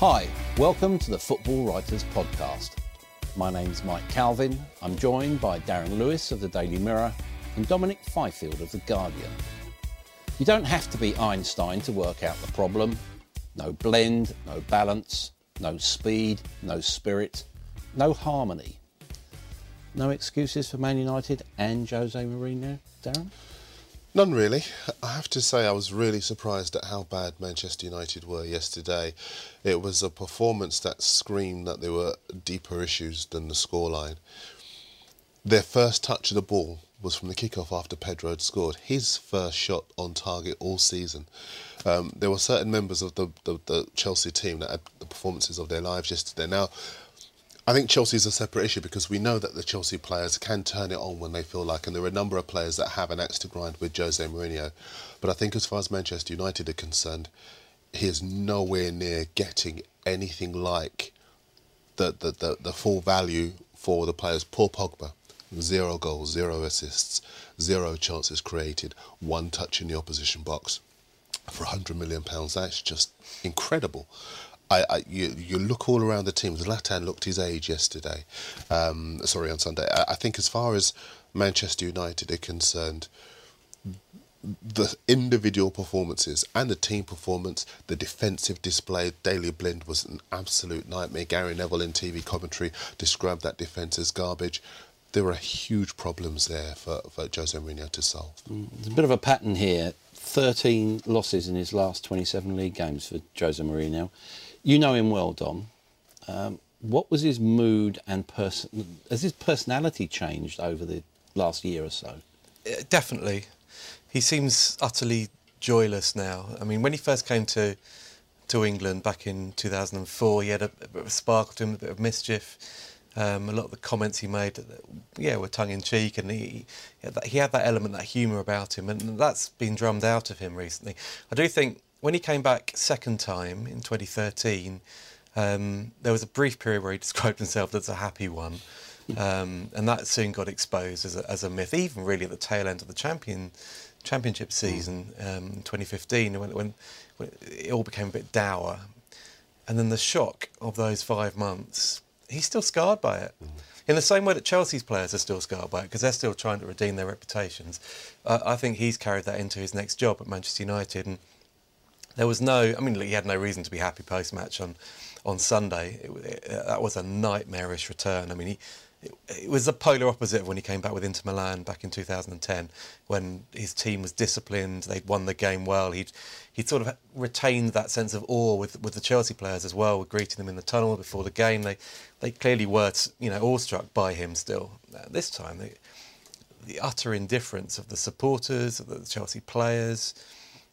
Hi, welcome to the Football Writers Podcast. My name's Mike Calvin. I'm joined by Darren Lewis of the Daily Mirror and Dominic Fifield of The Guardian. You don't have to be Einstein to work out the problem. No blend, no balance, no speed, no spirit, no harmony. No excuses for Man United and Jose Mourinho, Darren? None really. I have to say, I was really surprised at how bad Manchester United were yesterday. It was a performance that screamed that there were deeper issues than the scoreline. Their first touch of the ball was from the kickoff after Pedro had scored. His first shot on target all season. Um, there were certain members of the, the, the Chelsea team that had the performances of their lives yesterday. Now, I think Chelsea is a separate issue because we know that the Chelsea players can turn it on when they feel like, and there are a number of players that have an axe to grind with Jose Mourinho. But I think as far as Manchester United are concerned, he is nowhere near getting anything like the, the, the, the full value for the players. Paul Pogba, zero goals, zero assists, zero chances created, one touch in the opposition box for £100 million. That's just incredible. I, I, you, you look all around the team. Zlatan looked his age yesterday. Um, sorry, on Sunday. I, I, think as far as Manchester United are concerned, the individual performances and the team performance, the defensive display, Daley Blind was an absolute nightmare. Gary Neville in TV commentary described that defence as garbage. There are huge problems there for, for Jose Mourinho to solve. Mm, there's a bit of a pattern here. 13 losses in his last 27 league games for Jose Mourinho. You know him well, Dom. Um, what was his mood and person? Has his personality changed over the last year or so? Uh, definitely. He seems utterly joyless now. I mean, when he first came to to England back in 2004, he had a, bit of a sparkle to him, a bit of mischief. Um, a lot of the comments he made, yeah, were tongue in cheek, and he he had that, he had that element, that humour about him, and that's been drummed out of him recently. I do think when he came back second time in 2013, um, there was a brief period where he described himself as a happy one. Um, and that soon got exposed as a, as a myth, even really at the tail end of the champion championship season, um, 2015, when, when, when, it all became a bit dour. And then the shock of those five months, he's still scarred by it. In the same way that Chelsea's players are still scarred by it, because they're still trying to redeem their reputations. Uh, I think he's carried that into his next job at Manchester United. And there was no, I mean, he had no reason to be happy post match on, on Sunday. It, it, that was a nightmarish return. I mean, he, it, was the polar opposite of when he came back with Inter Milan back in 2010, when his team was disciplined, they'd won the game well. He'd, he'd sort of retained that sense of awe with, with the Chelsea players as well, greeting them in the tunnel before the game. They, they clearly were, you know, awestruck by him still. This time, they, the utter indifference of the supporters, of the Chelsea players,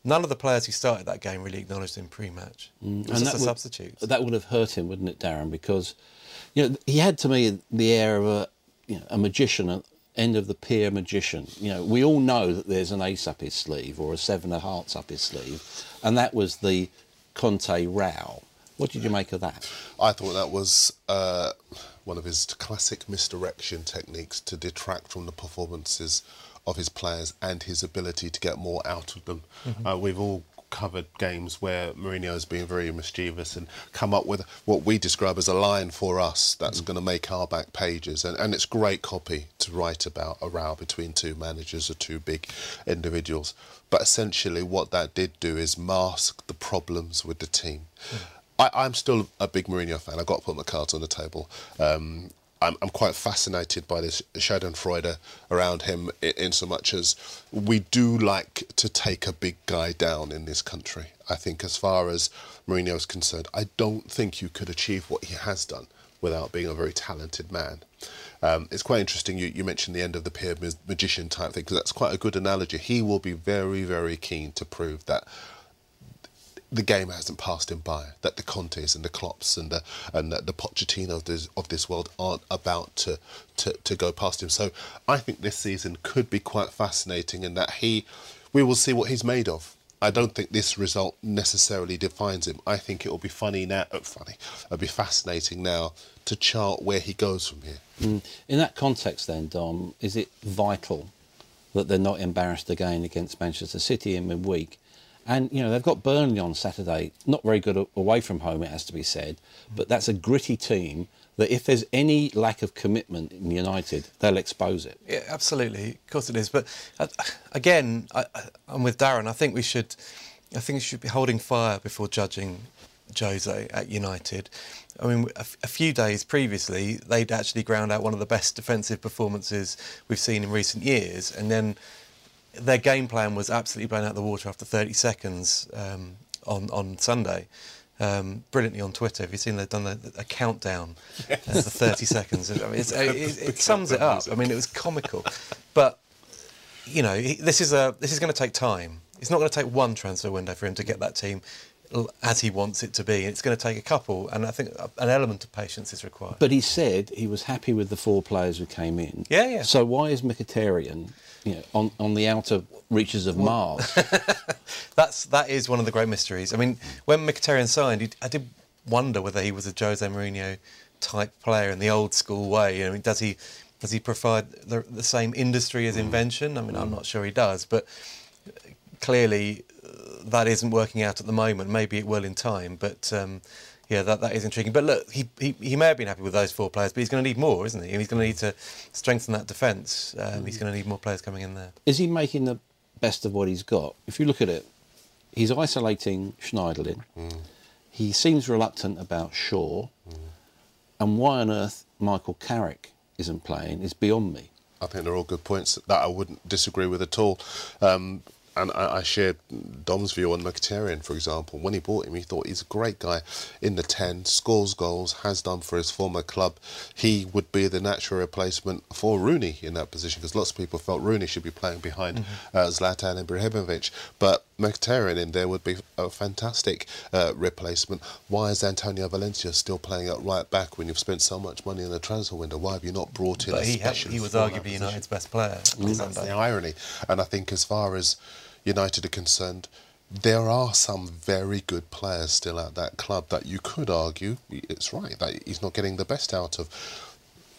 None of the players who started that game really acknowledged him pre-match. Mm. and that a substitute. That would have hurt him, wouldn't it, Darren? Because you know he had to me the air of a you know, a magician, an end of the pier magician. You know, we all know that there's an ace up his sleeve or a seven of hearts up his sleeve, and that was the Conte row. What did you make of that? I thought that was uh, one of his classic misdirection techniques to detract from the performances of his players and his ability to get more out of them. Mm-hmm. Uh, we've all covered games where Mourinho has been very mischievous and come up with what we describe as a line for us that's mm. going to make our back pages. And, and it's great copy to write about a row between two managers or two big individuals. But essentially, what that did do is mask the problems with the team. Mm. I, I'm still a big Mourinho fan. I've got to put my cards on the table. Um, I'm, I'm quite fascinated by this Schadenfreude around him in, in so much as we do like to take a big guy down in this country. I think as far as Mourinho is concerned, I don't think you could achieve what he has done without being a very talented man. Um, it's quite interesting. You, you mentioned the end of the pier magician type thing because that's quite a good analogy. He will be very, very keen to prove that the game hasn't passed him by. That the Contes and the Klopps and the and the, the Pochettino of this, of this world aren't about to, to to go past him. So I think this season could be quite fascinating in that he, we will see what he's made of. I don't think this result necessarily defines him. I think it will be funny now. Uh, funny, it'll be fascinating now to chart where he goes from here. Mm. In that context, then, Dom, is it vital that they're not embarrassed again against Manchester City in midweek? And, you know, they've got Burnley on Saturday. Not very good away from home, it has to be said. But that's a gritty team that if there's any lack of commitment in United, they'll expose it. Yeah, absolutely. Of course it is. But uh, again, I, am with Darren. I think we should, I think we should be holding fire before judging Jose at United. I mean, a, a, few days previously, they'd actually ground out one of the best defensive performances we've seen in recent years, and then their game plan was absolutely blown out of the water after 30 seconds um, on on Sunday. Um, brilliantly on Twitter. Have you've seen they've done a, a countdown yes. uh, for 30 seconds? I mean, it, it, sums it up. I mean, it was comical, but you know, this is a this is going to take time. It's not going to take one transfer window for him to get that team as he wants it to be. It's going to take a couple, and I think an element of patience is required. But he said he was happy with the four players who came in. Yeah, yeah. So why is Mkhitaryan you know, on, on the outer reaches of Mars. That's that is one of the great mysteries. I mean, when Mkhitaryan signed, he, I did wonder whether he was a Jose Mourinho type player in the old school way. I mean, does he does he provide the, the same industry as mm. invention? I mean, I'm not sure he does, but clearly uh, that isn't working out at the moment. Maybe it will in time, but. Um, yeah, that, that is intriguing. But look, he, he, he may have been happy with those four players, but he's going to need more, isn't he? He's going to need to strengthen that defence. Um, he's going to need more players coming in there. Is he making the best of what he's got? If you look at it, he's isolating Schneiderlin. Mm. He seems reluctant about Shaw. Mm. And why on earth Michael Carrick isn't playing is beyond me. I think they're all good points that I wouldn't disagree with at all. Um, and I, I shared Dom's view on Mkhitaryan, for example. When he bought him, he thought he's a great guy in the 10, scores goals, has done for his former club. He would be the natural replacement for Rooney in that position because lots of people felt Rooney should be playing behind mm-hmm. uh, Zlatan and Ibrahimovic. But Mkhitaryan in there would be a fantastic uh, replacement. Why is Antonio Valencia still playing at right back when you've spent so much money in the transfer window? Why have you not brought in but a he specialist? he was arguably United's best player. Mm, that's the irony. And I think as far as United are concerned, there are some very good players still at that club that you could argue it's right that he's not getting the best out of.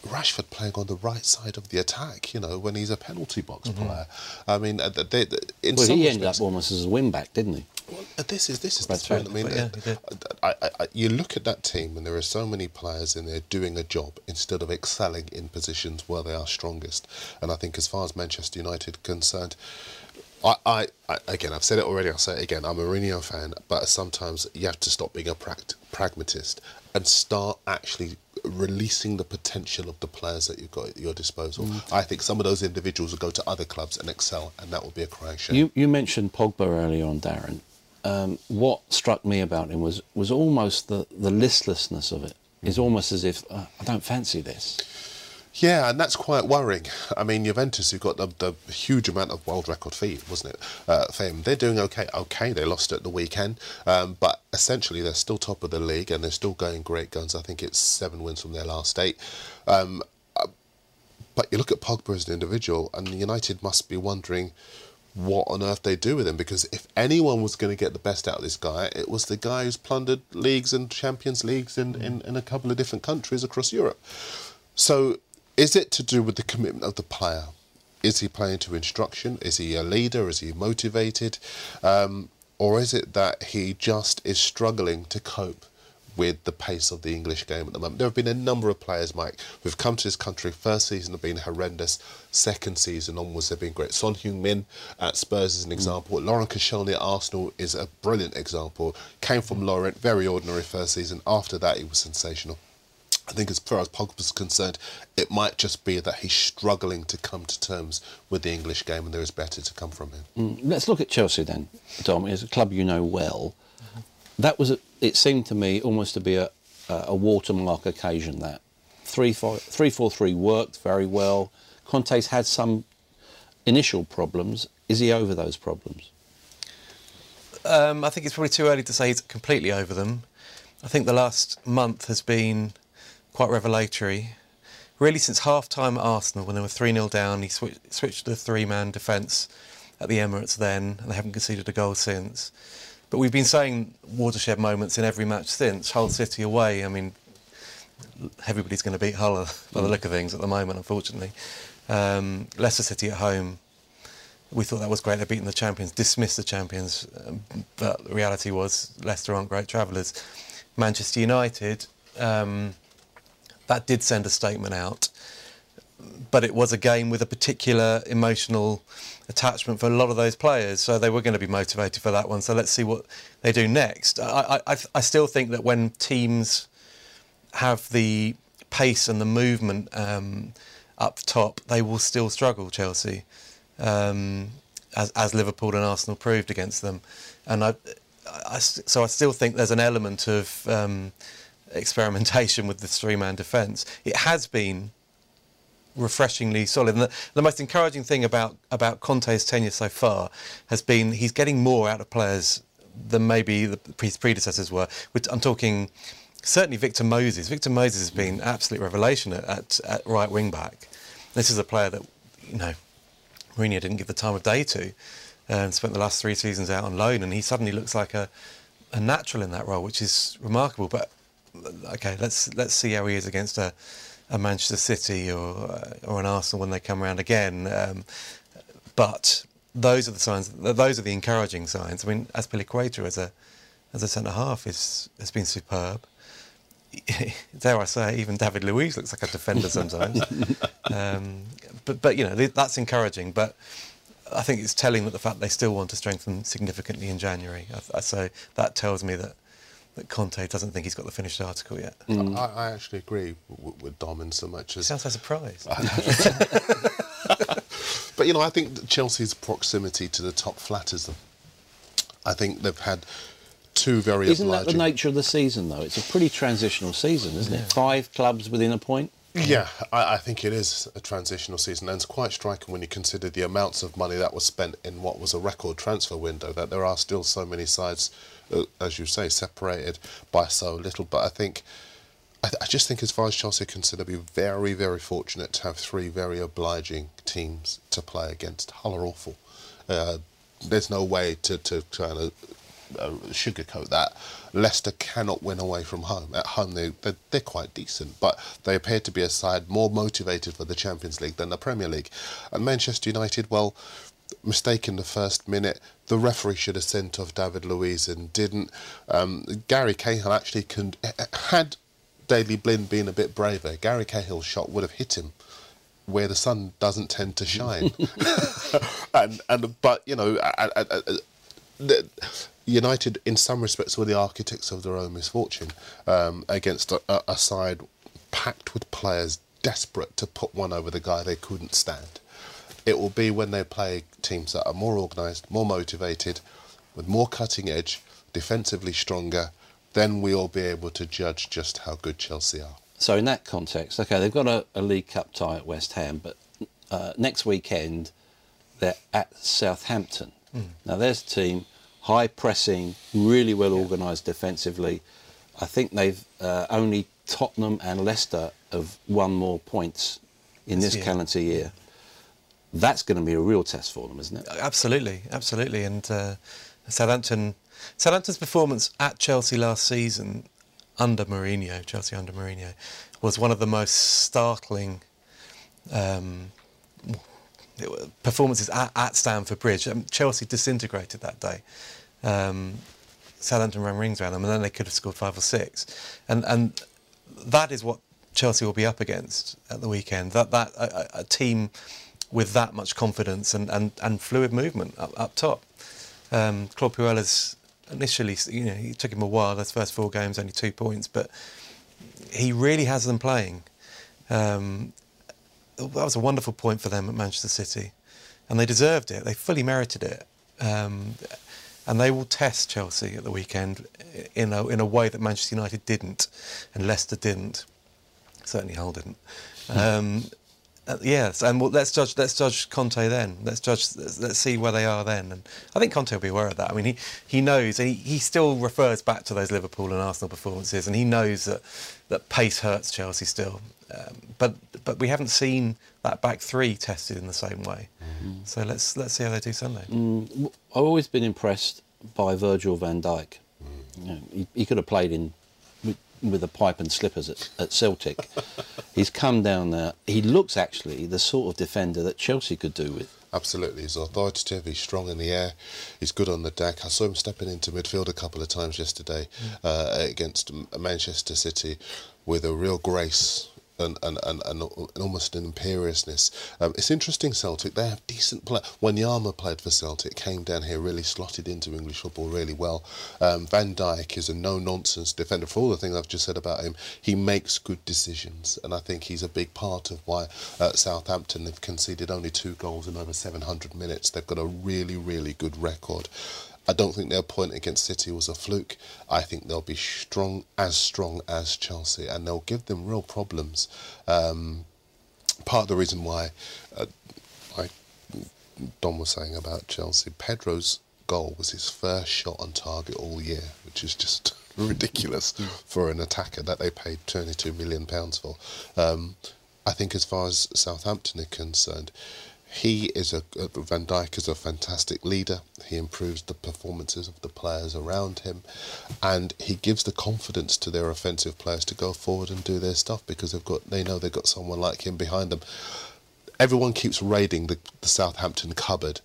Rashford playing on the right side of the attack, you know, when he's a penalty box mm-hmm. player. I mean, they, they, in well, he ended up almost as a wing back, didn't he? Well, uh, this is this is That's the point. I mean, yeah, uh, I, I, you look at that team, and there are so many players in there doing a job instead of excelling in positions where they are strongest. And I think, as far as Manchester United are concerned, I, I, I, again, I've said it already. I'll say it again. I'm a Mourinho fan, but sometimes you have to stop being a pragmatist and start actually releasing the potential of the players that you've got at your disposal. Mm. I think some of those individuals will go to other clubs and excel, and that will be a crying shame. You, you mentioned Pogba earlier on, Darren. Um, what struck me about him was was almost the, the listlessness of it. Mm. It's almost as if uh, I don't fancy this. Yeah, and that's quite worrying. I mean, Juventus, who got the, the huge amount of world record fee, wasn't it? Uh, fame. They're doing okay. Okay, they lost at the weekend, um, but essentially they're still top of the league and they're still going great guns. I think it's seven wins from their last eight. Um, uh, but you look at Pogba as an individual, and United must be wondering what on earth they do with him because if anyone was going to get the best out of this guy, it was the guy who's plundered leagues and Champions Leagues in, in, in a couple of different countries across Europe. So is it to do with the commitment of the player? Is he playing to instruction? Is he a leader? Is he motivated? Um, or is it that he just is struggling to cope with the pace of the English game at the moment. There have been a number of players, Mike, who've come to this country. First season have been horrendous. Second season onwards, they've been great. Son Heung-min at Spurs is an example. Mm. Laurent Koscielny at Arsenal is a brilliant example. Came from Lorient, very ordinary first season. After that, he was sensational. I think as far as Pogba's concerned, it might just be that he's struggling to come to terms with the English game and there is better to come from him. Mm, let's look at Chelsea then, Dom. It's a club you know well. Mm-hmm. That was, a, it seemed to me, almost to be a, a watermark occasion that. 3-4-3 worked very well. Conte's had some initial problems. Is he over those problems? Um, I think it's probably too early to say he's completely over them. I think the last month has been quite revelatory. Really, since half time at Arsenal, when they were 3 0 down, he sw- switched to the three man defence at the Emirates then, and they haven't conceded a goal since. But we've been saying watershed moments in every match since. Hull City away, I mean, everybody's going to beat Hull by the mm. look of things at the moment, unfortunately. Um, Leicester City at home, we thought that was great. They're beating the champions, dismissed the champions, um, but the reality was Leicester aren't great travellers. Manchester United, um, that did send a statement out. But it was a game with a particular emotional attachment for a lot of those players, so they were going to be motivated for that one. So let's see what they do next. I, I, I still think that when teams have the pace and the movement um, up top, they will still struggle. Chelsea, um, as, as Liverpool and Arsenal proved against them, and I, I, so I still think there's an element of um, experimentation with the three-man defence. It has been refreshingly solid. And the, the, most encouraging thing about about Conte's tenure so far has been he's getting more out of players than maybe the predecessors were. I'm talking certainly Victor Moses. Victor Moses has been absolute revelation at, at, at right wing back. This is a player that you know Mourinho didn't give the time of day to, and spent the last three seasons out on loan, and he suddenly looks like a a natural in that role, which is remarkable. But okay, let's let's see how he is against a, a Manchester City or or an Arsenal when they come around again. Um, but those are the signs. Those are the encouraging signs. I mean, Azpilicueta as a as a centre half is has been superb. Dare I say, even David Luiz looks like a defender sometimes. um, but but you know that's encouraging. But I think it's telling that the fact they still want to strengthen significantly in January. So that tells me that that Conte doesn't think he's got the finished article yet. Mm. I, I, actually agree with, with Dom in so much as. Sounds a surprised. but you know, I think Chelsea's proximity to the top flatters them. I think they've had two very. Isn't obliging... that the nature of the season, though? It's a pretty transitional season, isn't yeah. it? Five clubs within a point. Yeah, I, I, think it is a transitional season, and it's quite striking when you consider the amounts of money that was spent in what was a record transfer window. That there are still so many sides as you say, separated by so little. But I think, I, th- I, just think as far as Chelsea are concerned, they'll be very, very fortunate to have three very obliging teams to play against. Hull are awful. Uh, there's no way to, to kind of uh, sugarcoat that. Leicester cannot win away from home. At home, they, they're, they're, quite decent, but they appear to be a side more motivated for the Champions League than the Premier League. And Manchester United, well, mistake in the first minute. The referee should have sent off David Luiz and didn't. Um, Gary Cahill actually con- had Daley Blind been a bit braver. Gary Cahill's shot would have hit him where the sun doesn't tend to shine. and and but you know, I, I, I, United in some respects were the architects of their own misfortune um, against a, a side packed with players desperate to put one over the guy they couldn't stand. It will be when they play teams that are more organised, more motivated, with more cutting edge, defensively stronger, then we'll be able to judge just how good Chelsea are. So in that context, okay, they've got a, a League Cup tie at West Ham, but uh, next weekend they're at Southampton. Mm. Now there's a team high pressing, really well yeah. organised defensively. I think they've uh, only Tottenham and Leicester have won more points in this calendar year that's going to be a real test for them, isn't it? Absolutely, absolutely. And uh, Southampton, Southampton's performance at Chelsea last season under Mourinho, Chelsea under Mourinho, was one of the most startling um, performances at, at, Stamford Bridge. Um, Chelsea disintegrated that day. Um, Southampton ran rings around them, and then they could have scored five or six, and and that is what Chelsea will be up against at the weekend. That that a, a team with that much confidence and, and, and fluid movement up, up top. Um, Claude Puel has initially, you know, it took him a while. Those first four games, only two points, but he really has them playing. Um, that was a wonderful point for them at Manchester City, and they deserved it. They fully merited it, um, and they will test Chelsea at the weekend in a in a way that Manchester United didn't, and Leicester didn't. Certainly, Hull didn't. Um, uh, yes, and we'll, let's judge. Let's judge Conte then. Let's judge. Let's, let's, see where they are then. And I think Conte will be aware of that. I mean, he he knows. He he still refers back to those Liverpool and Arsenal performances, and he knows that that pace hurts Chelsea still. Um, but but we haven't seen that back three tested in the same way. Mm-hmm. So let's let's see how they do Sunday. Mm, I've always been impressed by Virgil Van Dijk. Mm. You know, he, he could have played in with a pipe and slippers at, at Celtic. he's come down there. He looks actually the sort of defender that Chelsea could do with. Absolutely, he's authoritative. He's strong in the air. He's good on the deck. I saw him stepping into midfield a couple of times yesterday mm. uh, against Manchester City with a real grace and, and, and, and almost an imperiousness. Um, it's interesting, Celtic, they have decent play. Wanyama played for Celtic, came down here, really slotted into English football really well. Um, Van Dijk is a no-nonsense defender. For all the things I've just said about him, he makes good decisions, and I think he's a big part of why uh, Southampton have conceded only two goals in over 700 minutes. They've got a really, really good record. I don't think their point against City was a fluke. I think they'll be strong, as strong as Chelsea, and they'll give them real problems. Um, part of the reason why, uh, like Dom was saying about Chelsea, Pedro's goal was his first shot on target all year, which is just ridiculous for an attacker that they paid 22 million pounds for. Um, I think as far as Southampton are concerned, he is a Van Dijk is a fantastic leader. He improves the performances of the players around him, and he gives the confidence to their offensive players to go forward and do their stuff because they've got they know they've got someone like him behind them. Everyone keeps raiding the, the Southampton cupboard.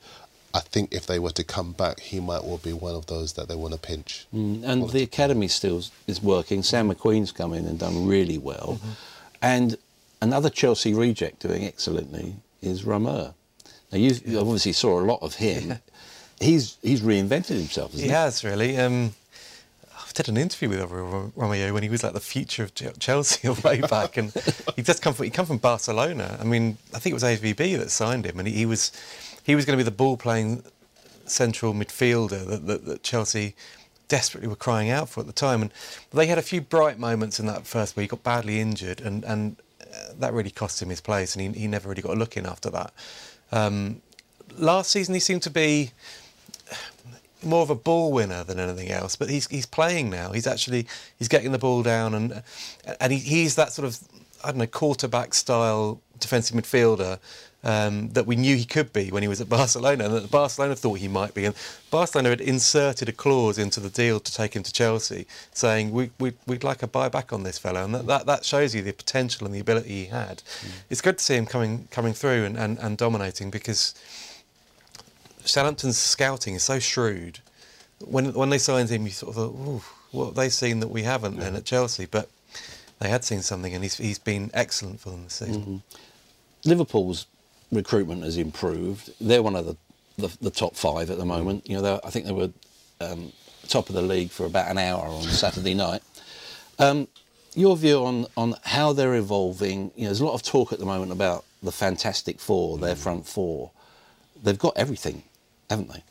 I think if they were to come back, he might well be one of those that they want to pinch. Mm, and the academy still is working. Sam McQueen's come in and done really well, mm-hmm. and another Chelsea reject doing excellently is Ramos. Now you, you obviously saw a lot of him. Yeah. He's he's reinvented himself. he, he has really. Um, I did an interview with Romeu when he was like the future of Chelsea way back, and he just come from he come from Barcelona. I mean, I think it was AVB that signed him, and he, he was he was going to be the ball playing central midfielder that, that, that Chelsea desperately were crying out for at the time. And they had a few bright moments in that first week. He got badly injured, and and that really cost him his place, and he, he never really got a look in after that. Um, last season, he seemed to be more of a ball winner than anything else. But he's he's playing now. He's actually he's getting the ball down, and and he, he's that sort of I don't know quarterback style defensive midfielder um, that we knew he could be when he was at Barcelona, and that Barcelona thought he might be. And Barcelona had inserted a clause into the deal to take him to Chelsea, saying we, we, would like a buyback on this fellow, and that, that, that, shows you the potential and the ability he had. Mm. It's good to see him coming coming through and, and, and dominating because Southampton's scouting is so shrewd. When when they signed him, you sort of thought, what have they seen that we haven't yeah. then at Chelsea? But they had seen something, and he's he's been excellent for them this season. Mm-hmm. Liverpool's recruitment has improved. They're one of the, the, the top five at the moment. You know, I think they were um, top of the league for about an hour on Saturday night. Um, your view on, on how they're evolving? You know, there's a lot of talk at the moment about the Fantastic Four, their front four. They've got everything, haven't they?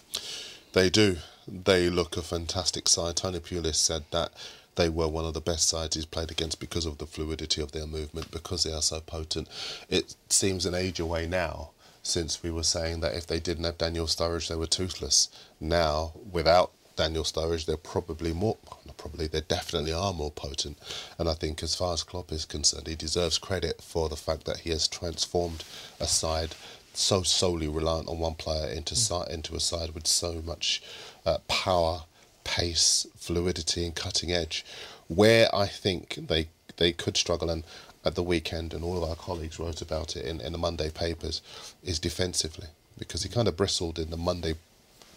They do. They look a fantastic side. Tony Pulis said that they were one of the best sides he's played against because of the fluidity of their movement, because they are so potent. It seems an age away now since we were saying that if they didn't have Daniel Sturridge, they were toothless. Now, without Daniel Sturridge, they're probably more, probably, they definitely are more potent. And I think as far as Klopp is concerned, he deserves credit for the fact that he has transformed a side so solely reliant on one player into, into a side with so much uh, power pace, fluidity, and cutting edge. Where I think they they could struggle, and at the weekend, and all of our colleagues wrote about it in, in the Monday papers, is defensively because he kind of bristled in the Monday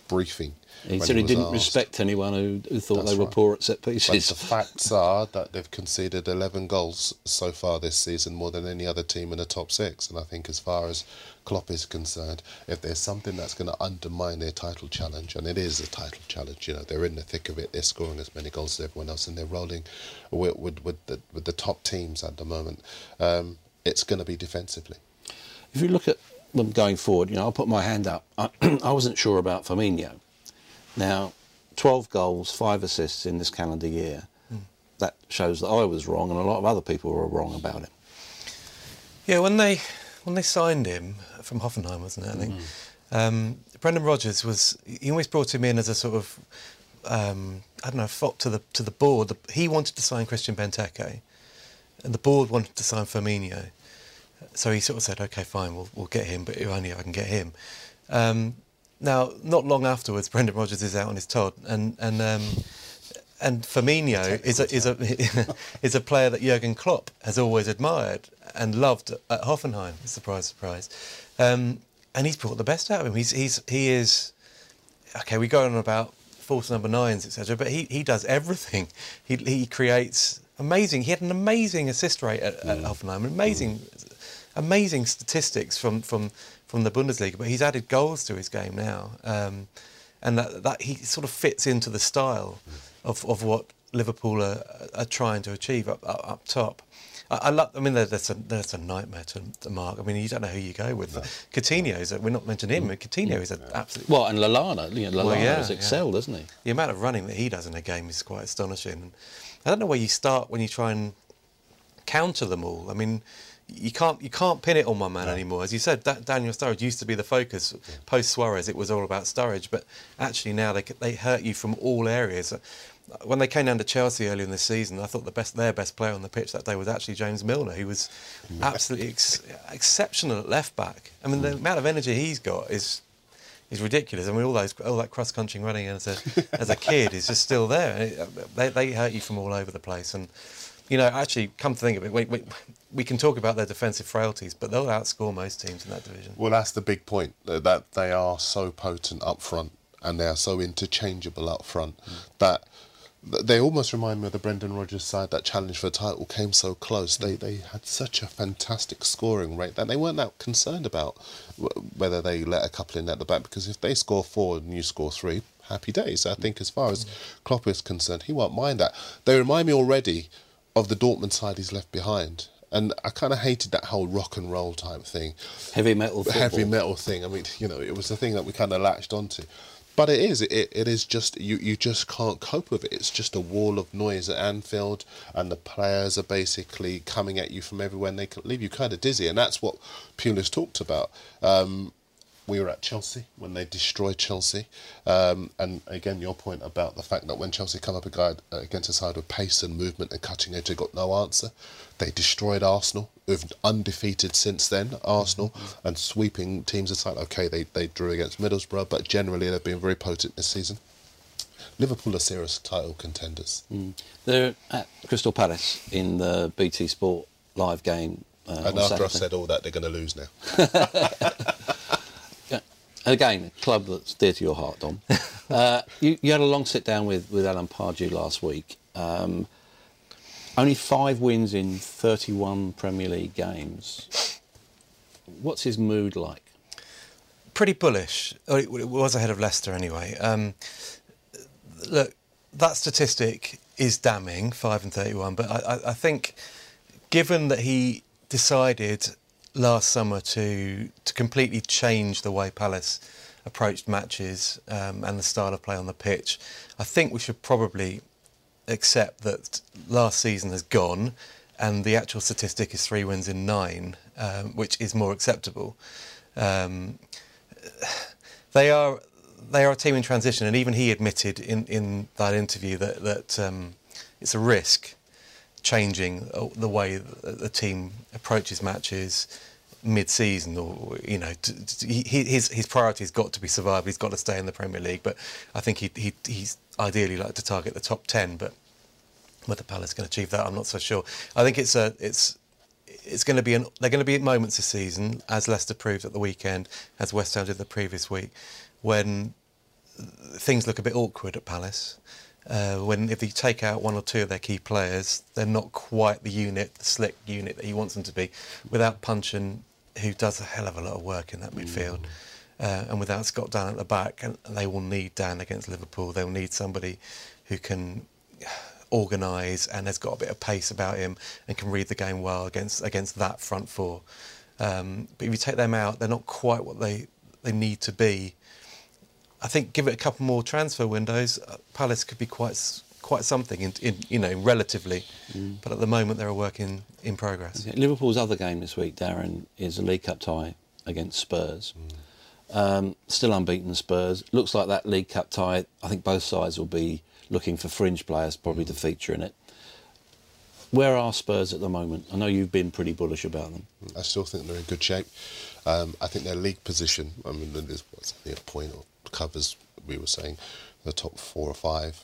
briefing. He said he didn't asked. respect anyone who, who thought That's they were right. poor at set But pieces. the facts are that they've conceded 11 goals so far this season, more than any other team in the top six. And I think, as far as Klopp is concerned, if there's something that's going to undermine their title challenge, and it is a title challenge, you know, they're in the thick of it. They're scoring as many goals as everyone else, and they're rolling with with, with the with the top teams at the moment. Um, it's going to be defensively. If you look at them going forward, you know, I'll put my hand up. I, I wasn't sure about Firmino. Now, 12 goals, 5 assists in this calendar year. That shows that I was wrong and a lot of other people were wrong about him. Yeah, when they when they signed him from Hoffenheim, wasn't it? I think um, Brendan Rodgers was. He always brought him in as a sort of um, I don't know fop to the to the board. He wanted to sign Christian Benteke, and the board wanted to sign Firmino. So he sort of said, "Okay, fine, we'll we'll get him, but if only I can get him." Um, now, not long afterwards, Brendan Rodgers is out on his Todd, and and um, and Firmino is a, is a is a player that Jurgen Klopp has always admired and loved at Hoffenheim. Surprise, surprise. Um, and he's brought the best out of him. He's he's he is okay. We go on about false number nines, etc. But he, he does everything. He he creates amazing. He had an amazing assist rate at, at Hoffenheim. Amazing, amazing statistics from from from the Bundesliga. But he's added goals to his game now, um, and that that he sort of fits into the style of of what Liverpool are, are trying to achieve up up, up top. I, I love. I mean, there- there's a there's a nightmare to, to mark. I mean, you don't know who you go with. Coutinho's. We're not mentioning him. but Coutinho is an absolute. Well, and Lallana, you know, Lallana Well, yeah, has yeah. excelled, hasn't he? The amount of running that he does in a game is quite astonishing. And I don't know where you start when you try and counter them all. I mean, you can't you can't pin it on one man anymore. As you said, da- Daniel Sturridge used to be the focus. Post Suarez, it was all about Sturridge, but actually now they they hurt you from all areas. Uh, when they came down to Chelsea earlier in the season, I thought the best their best player on the pitch that day was actually James Milner, who was mm. absolutely ex- exceptional at left back. I mean, the mm. amount of energy he's got is is ridiculous. I mean, all those all that cross country running as a as a kid is just still there. It- uh, They, they hurt you from all over the place. And you know, actually, come to think of it, we, we, we can talk about their defensive frailties, but they'll outscore most teams in that division. Well, that's the big point that they are so potent up front and they are so interchangeable up front mm. that they almost remind me of the Brendan Rodgers side that challenge for the title came so close. They they had such a fantastic scoring rate that they weren't that concerned about whether they let a couple in at the back because if they score four and you score three, happy days. I think as far as mm. Klopp is concerned, he won't mind that. They remind me already of the Dortmund side he's left behind. And I kind of hated that whole rock and roll type thing Heavy metal football. heavy metal thing. I mean, you know, it was the thing that we kind of latched onto. But it is, it, it is just, you, you just can't cope with it. It's just a wall of noise at Anfield, and the players are basically coming at you from everywhere, and they can leave you kind of dizzy. And that's what Pulis talked about. Um, we were at Chelsea when they destroyed Chelsea. Um, and again, your point about the fact that when Chelsea come up against a side with pace and movement and cutting edge, they got no answer. They destroyed Arsenal, who've undefeated since then, Arsenal, and sweeping teams aside. Okay, they, they drew against Middlesbrough, but generally they've been very potent this season. Liverpool are serious title contenders. They're at Crystal Palace in the BT Sport live game. Uh, And after Saturday. I've said all that, they're going to lose now. Again, a club that's dear to your heart, Dom. uh, you, you had a long sit down with, with Alan Pardew last week. Um, only five wins in 31 Premier League games. What's his mood like? pretty bullish. It, was ahead of Leicester anyway. Um, look, that statistic is damning, five and thirty-one. But I, I, I think, given that he decided last summer to to completely change the way Palace approached matches um, and the style of play on the pitch, I think we should probably accept that last season has gone, and the actual statistic is three wins in nine, um, which is more acceptable. Um, they are they are a team in transition, and even he admitted in, in that interview that that um, it's a risk changing uh, the way the team approaches matches mid-season, or you know, his his priority's got to be survival. He's got to stay in the Premier League, but I think he, he he's ideally like to target the top ten, but. Whether Palace can achieve that, I'm not so sure. I think it's a it's it's going to be an, they're going to be moments this season, as Leicester proved at the weekend, as West Ham did the previous week, when things look a bit awkward at Palace. Uh, when if you take out one or two of their key players, they're not quite the unit, the slick unit that he wants them to be. Without Puncheon, who does a hell of a lot of work in that midfield, uh, and without Scott Dann at the back, and they will need Dann against Liverpool. They'll need somebody who can organise and has got a bit of pace about him and can read the game well against against that front four. Um, but if you take them out, they're not quite what they they need to be. I think give it a couple more transfer windows, uh, Palace could be quite quite something in, in you know relatively. But at the moment, they're a work in, in progress. Okay, Liverpool's other game this week, Darren, is a League Cup tie against Spurs. Um, still unbeaten Spurs. Looks like that League Cup tie. I think both sides will be looking for fringe players probably to feature in it. Where are Spurs at the moment? I know you've been pretty bullish about them. I still think they're in good shape. Um, I think their league position, I mean, there's what's only a point or covers, we were saying, the top four or five.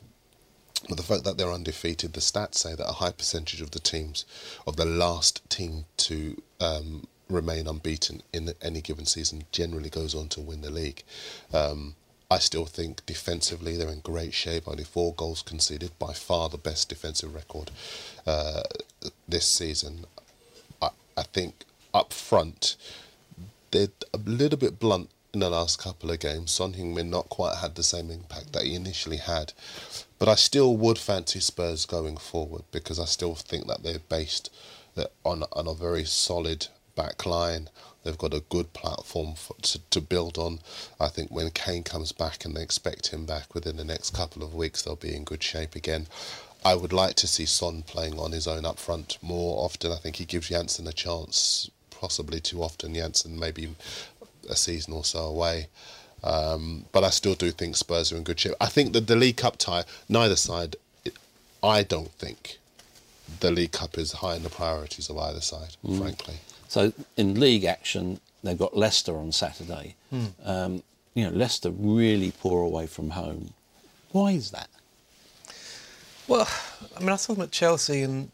But the fact that they're undefeated, the stats say that a high percentage of the teams, of the last team to um, remain unbeaten in any given season, generally goes on to win the league. Um, I still think defensively they're in great shape. Only four goals conceded, by far the best defensive record uh, this season. I, I think up front they're a little bit blunt in the last couple of games. Son Heung-min not quite had the same impact that he initially had, but I still would fancy Spurs going forward because I still think that they're based uh, on on a very solid back line. They've got a good platform for, to, to build on. I think when Kane comes back and they expect him back within the next couple of weeks, they'll be in good shape again. I would like to see Son playing on his own up front more often. I think he gives Janssen a chance, possibly too often. Janssen maybe a season or so away. Um, but I still do think Spurs are in good shape. I think that the League Cup tie, neither side, I don't think the League Cup is high in the priorities of either side, frankly. So in league action, they've got Leicester on Saturday. Um, you know, Leicester really poor away from home. Why is that? Well, I mean, I saw them at Chelsea and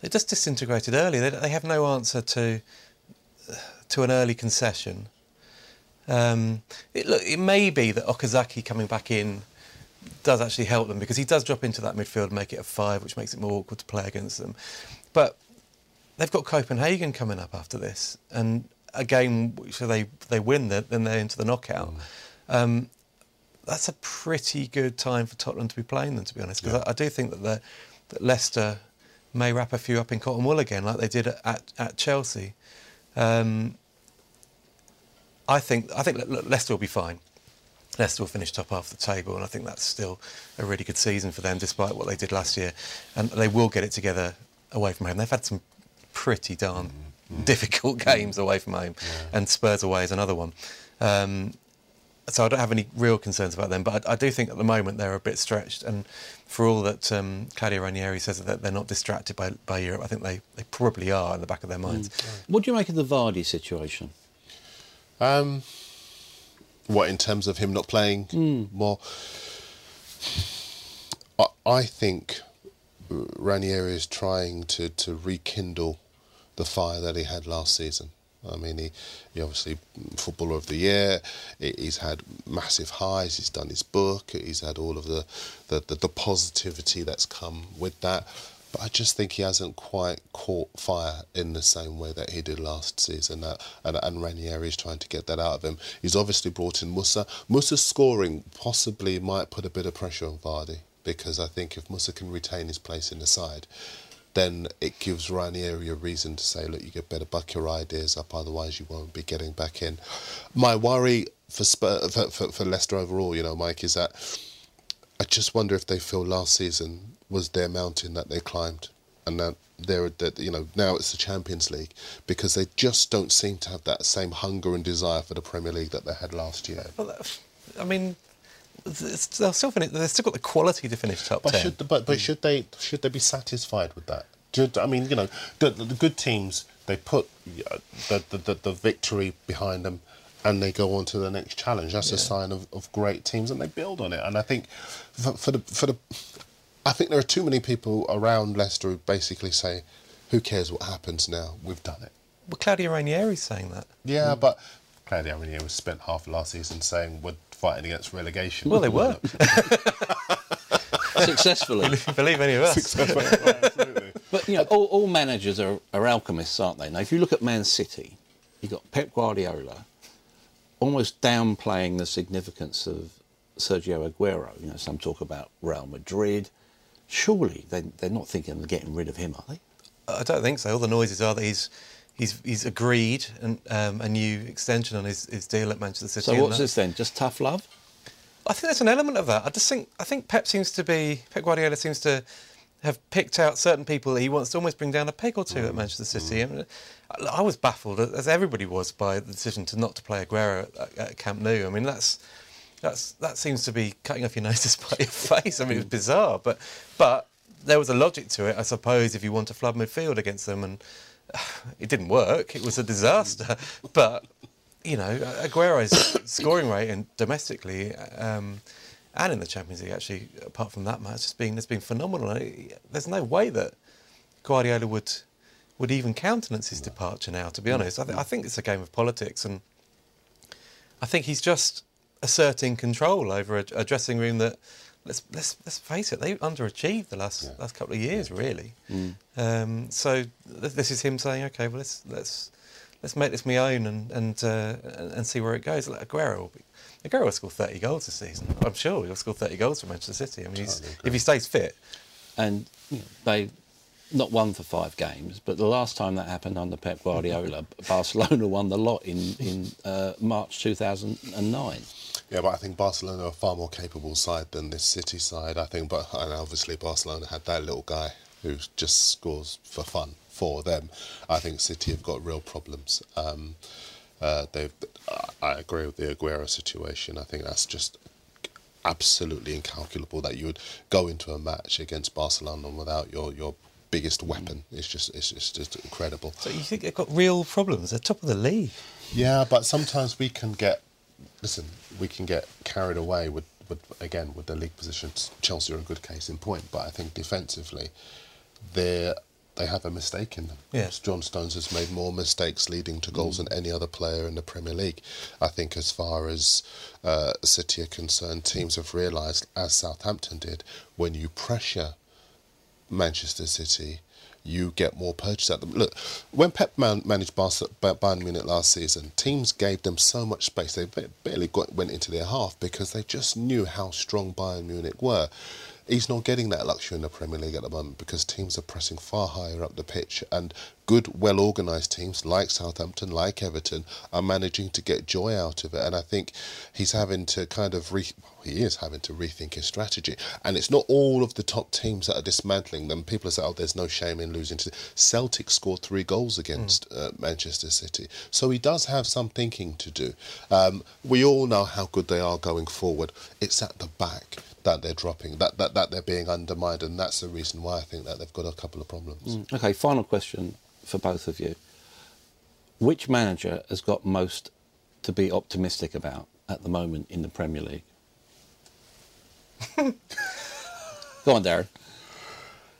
they just disintegrated early. They, they have no answer to to an early concession. Um, it, look, it may be that Okazaki coming back in does actually help them because he does drop into that midfield and make it a five, which makes it more awkward to play against them. But they've got Copenhagen coming up after this, and a game which they they win, then then they're into the knockout. Um, that's a pretty good time for Tottenham to be playing them, to be honest, because I, I do think that that Leicester may wrap a few up in cotton wool again, like they did at at, at Chelsea. Um, I think I think Le- Le- Leicester will be fine. Leicester will finish top half of the table, and I think that's still a really good season for them, despite what they did last year. And they will get it together away from home. They've had some pretty darn difficult games away from home, and Spurs away is another one. Um, so I don't have any real concerns about them, but I, I do think at the moment they're a bit stretched. And for all that um, Claudio Ranieri says that they're not distracted by, by Europe, I think they, they probably are in the back of their minds. What do you make of the Vardy situation? Um, what in terms of him not playing more? I, I think Ranieri is trying to, to rekindle the fire that he had last season. I mean, he, he obviously footballer of the year. He's had massive highs. He's done his book. He's had all of the the, the, the positivity that's come with that. But I just think he hasn't quite caught fire in the same way that he did last season. Uh, and, and Ranieri is trying to get that out of him. He's obviously brought in Musa. Musa's scoring possibly might put a bit of pressure on Vardy because I think if Musa can retain his place in the side, then it gives Ranieri a reason to say, look, you get better buck your ideas up, otherwise you won't be getting back in. My worry for, Spur, for, for, for Leicester overall, you know, Mike, is that I just wonder if they feel last season was their mountain that they climbed, and that they're that you know now it's the Champions League because they just don't seem to have that same hunger and desire for the Premier League that they had last year. Well, I mean, they'll still finish, they've still got the quality to finish top But 10. should but, but should they should they be satisfied with that? I mean, you know, the, the, the good teams they put uh, the, the, the, the victory behind them, and they go on to the next challenge. That's a sign of, of great teams, and they build on it. And I think for, for the for the, I think there are too many people around Leicester who basically say, "Who cares what happens now? We've done it." Well, Claudio Ranieri's saying that. Yeah, hmm. but Claudio Ranieri was spent half of last season saying, "We're fighting against relegation. Well, they were. Successfully. Believe any of us. Absolutely. But, you know, all, all managers are, are alchemists, aren't they? Now, if you look at Man City, you've got Pep Guardiola almost downplaying the significance of Sergio Aguero. You know, some talk about Real Madrid. Surely they, they're not thinking of getting rid of him, are they? I don't think so. All the noises are that he's he's he's agreed and um, a new extension on his, his deal at Manchester City. So what's this then? Just tough love? I think there's an element of that. I just think I think Pep seems to be Pep Guardiola seems to have picked out certain people that he wants to almost bring down a peg or two at mm. Manchester City. I, mean, I- I was baffled, as everybody was, by the decision to not to play Aguero at, at Camp Nou. I mean, that's that's that seems to be cutting off your nose to spite your face. I mean, it was bizarre, but but there was a logic to it, I suppose, if you want to flood midfield against them, and it didn't work. It was a disaster, but you know, Aguero's scoring rate and domestically um, and in the Champions League, actually, apart from that match, has been has been phenomenal. There's no way that Guardiola would would even countenance his departure now. To be honest, I, th- I think it's a game of politics, and I think he's just asserting control over a, a dressing room that. Let's, let's let's face it. They underachieved the last last couple of years, really. Um, so th- this is him saying, "Okay, well let's let's let's make this my own and and uh, and see where it goes. Like Aguero, will be, Aguero will score thirty goals this season. I'm sure he'll score thirty goals for Manchester City. I mean, he's, if he stays fit, And you know, they not won for five games, but the last time that happened under Pep Guardiola, Barcelona won the lot in in uh, March 2009. Yeah, but I think Barcelona are a far more capable side than this City side. I think, but and obviously Barcelona had that little guy who just scores for fun for them. I think City have got real problems. Um, uh, they've. I agree with the Aguero situation. I think that's just absolutely incalculable that you would go into a match against Barcelona without your your biggest weapon. It's just it's, it's just incredible. so you think they've got real problems. They're top of the league. Yeah, but sometimes we can get listen, we can get carried away with, with again with the league positions. Chelsea are a good case in point, but I think defensively, they they have a mistake in them. Yes. John Stones has made more mistakes leading to goals than any other player in the Premier League. I think as far as uh, City are concerned, teams have realised, as Southampton did, when you pressure Manchester City, you get more purchase at them. Look, when Pep man- managed Bayern Munich last season, teams gave them so much space they barely got, went into their half because they just knew how strong Bayern Munich were. He's not getting that luxury in the Premier League at the moment because teams are pressing far higher up the pitch, and good, well organised teams like Southampton, like Everton, are managing to get joy out of it. And I think he's having to kind of re- he is having to rethink his strategy. And it's not all of the top teams that are dismantling them. People say, "Oh, there's no shame in losing to." Celtic scored three goals against uh, Manchester City, so he does have some thinking to do. Um, we all know how good they are going forward. It's at the back that they're dropping, that, that that they're being undermined, and that's the reason why I think that they've got a couple of problems. Okay, final question for both of you. Which manager has got most to be optimistic about at the moment in the Premier League? Go on, Darren.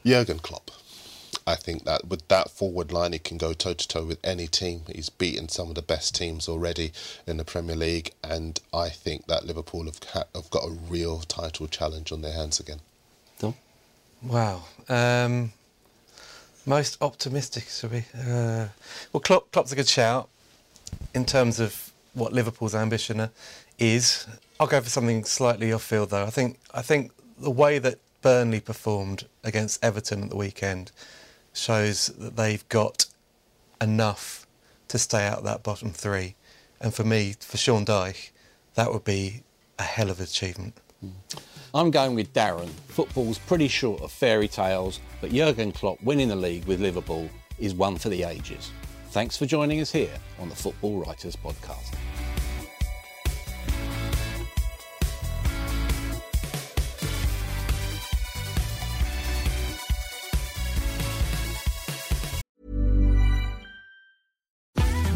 Jurgen Klopp. I think that with that forward line, he can go toe to toe with any team. He's beaten some of the best teams already in the Premier League, and I think that Liverpool have, ha- have got a real title challenge on their hands again. Tom? Wow. Um, most optimistic, should we? Uh, well, Klopp, Klopp's a good shout in terms of what Liverpool's ambition is. I'll go for something slightly off field, though. I think I think the way that Burnley performed against Everton at the weekend shows that they've got enough to stay out of that bottom three. And for me, for Sean Dyche, that would be a hell of an achievement. Mm. I'm going with Darren. Football's pretty short of fairy tales, but Jurgen Klopp winning the league with Liverpool is one for the ages. Thanks for joining us here on the Football Writers Podcast.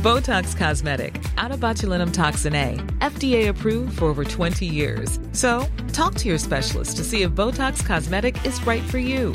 Botox Cosmetic, out of botulinum toxin A, FDA approved for over 20 years. So, talk to your specialist to see if Botox Cosmetic is right for you.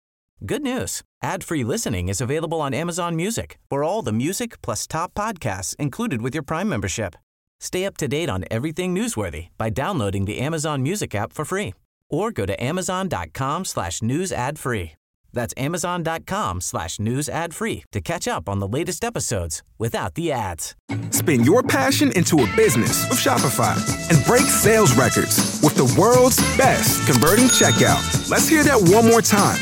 Good news. Ad-free listening is available on Amazon Music for all the music plus top podcasts included with your Prime membership. Stay up to date on everything newsworthy by downloading the Amazon Music app for free or go to amazon.com slash news ad free. That's amazon.com slash news ad free to catch up on the latest episodes without the ads. Spin your passion into a business with Shopify and break sales records with the world's best converting checkout. Let's hear that one more time.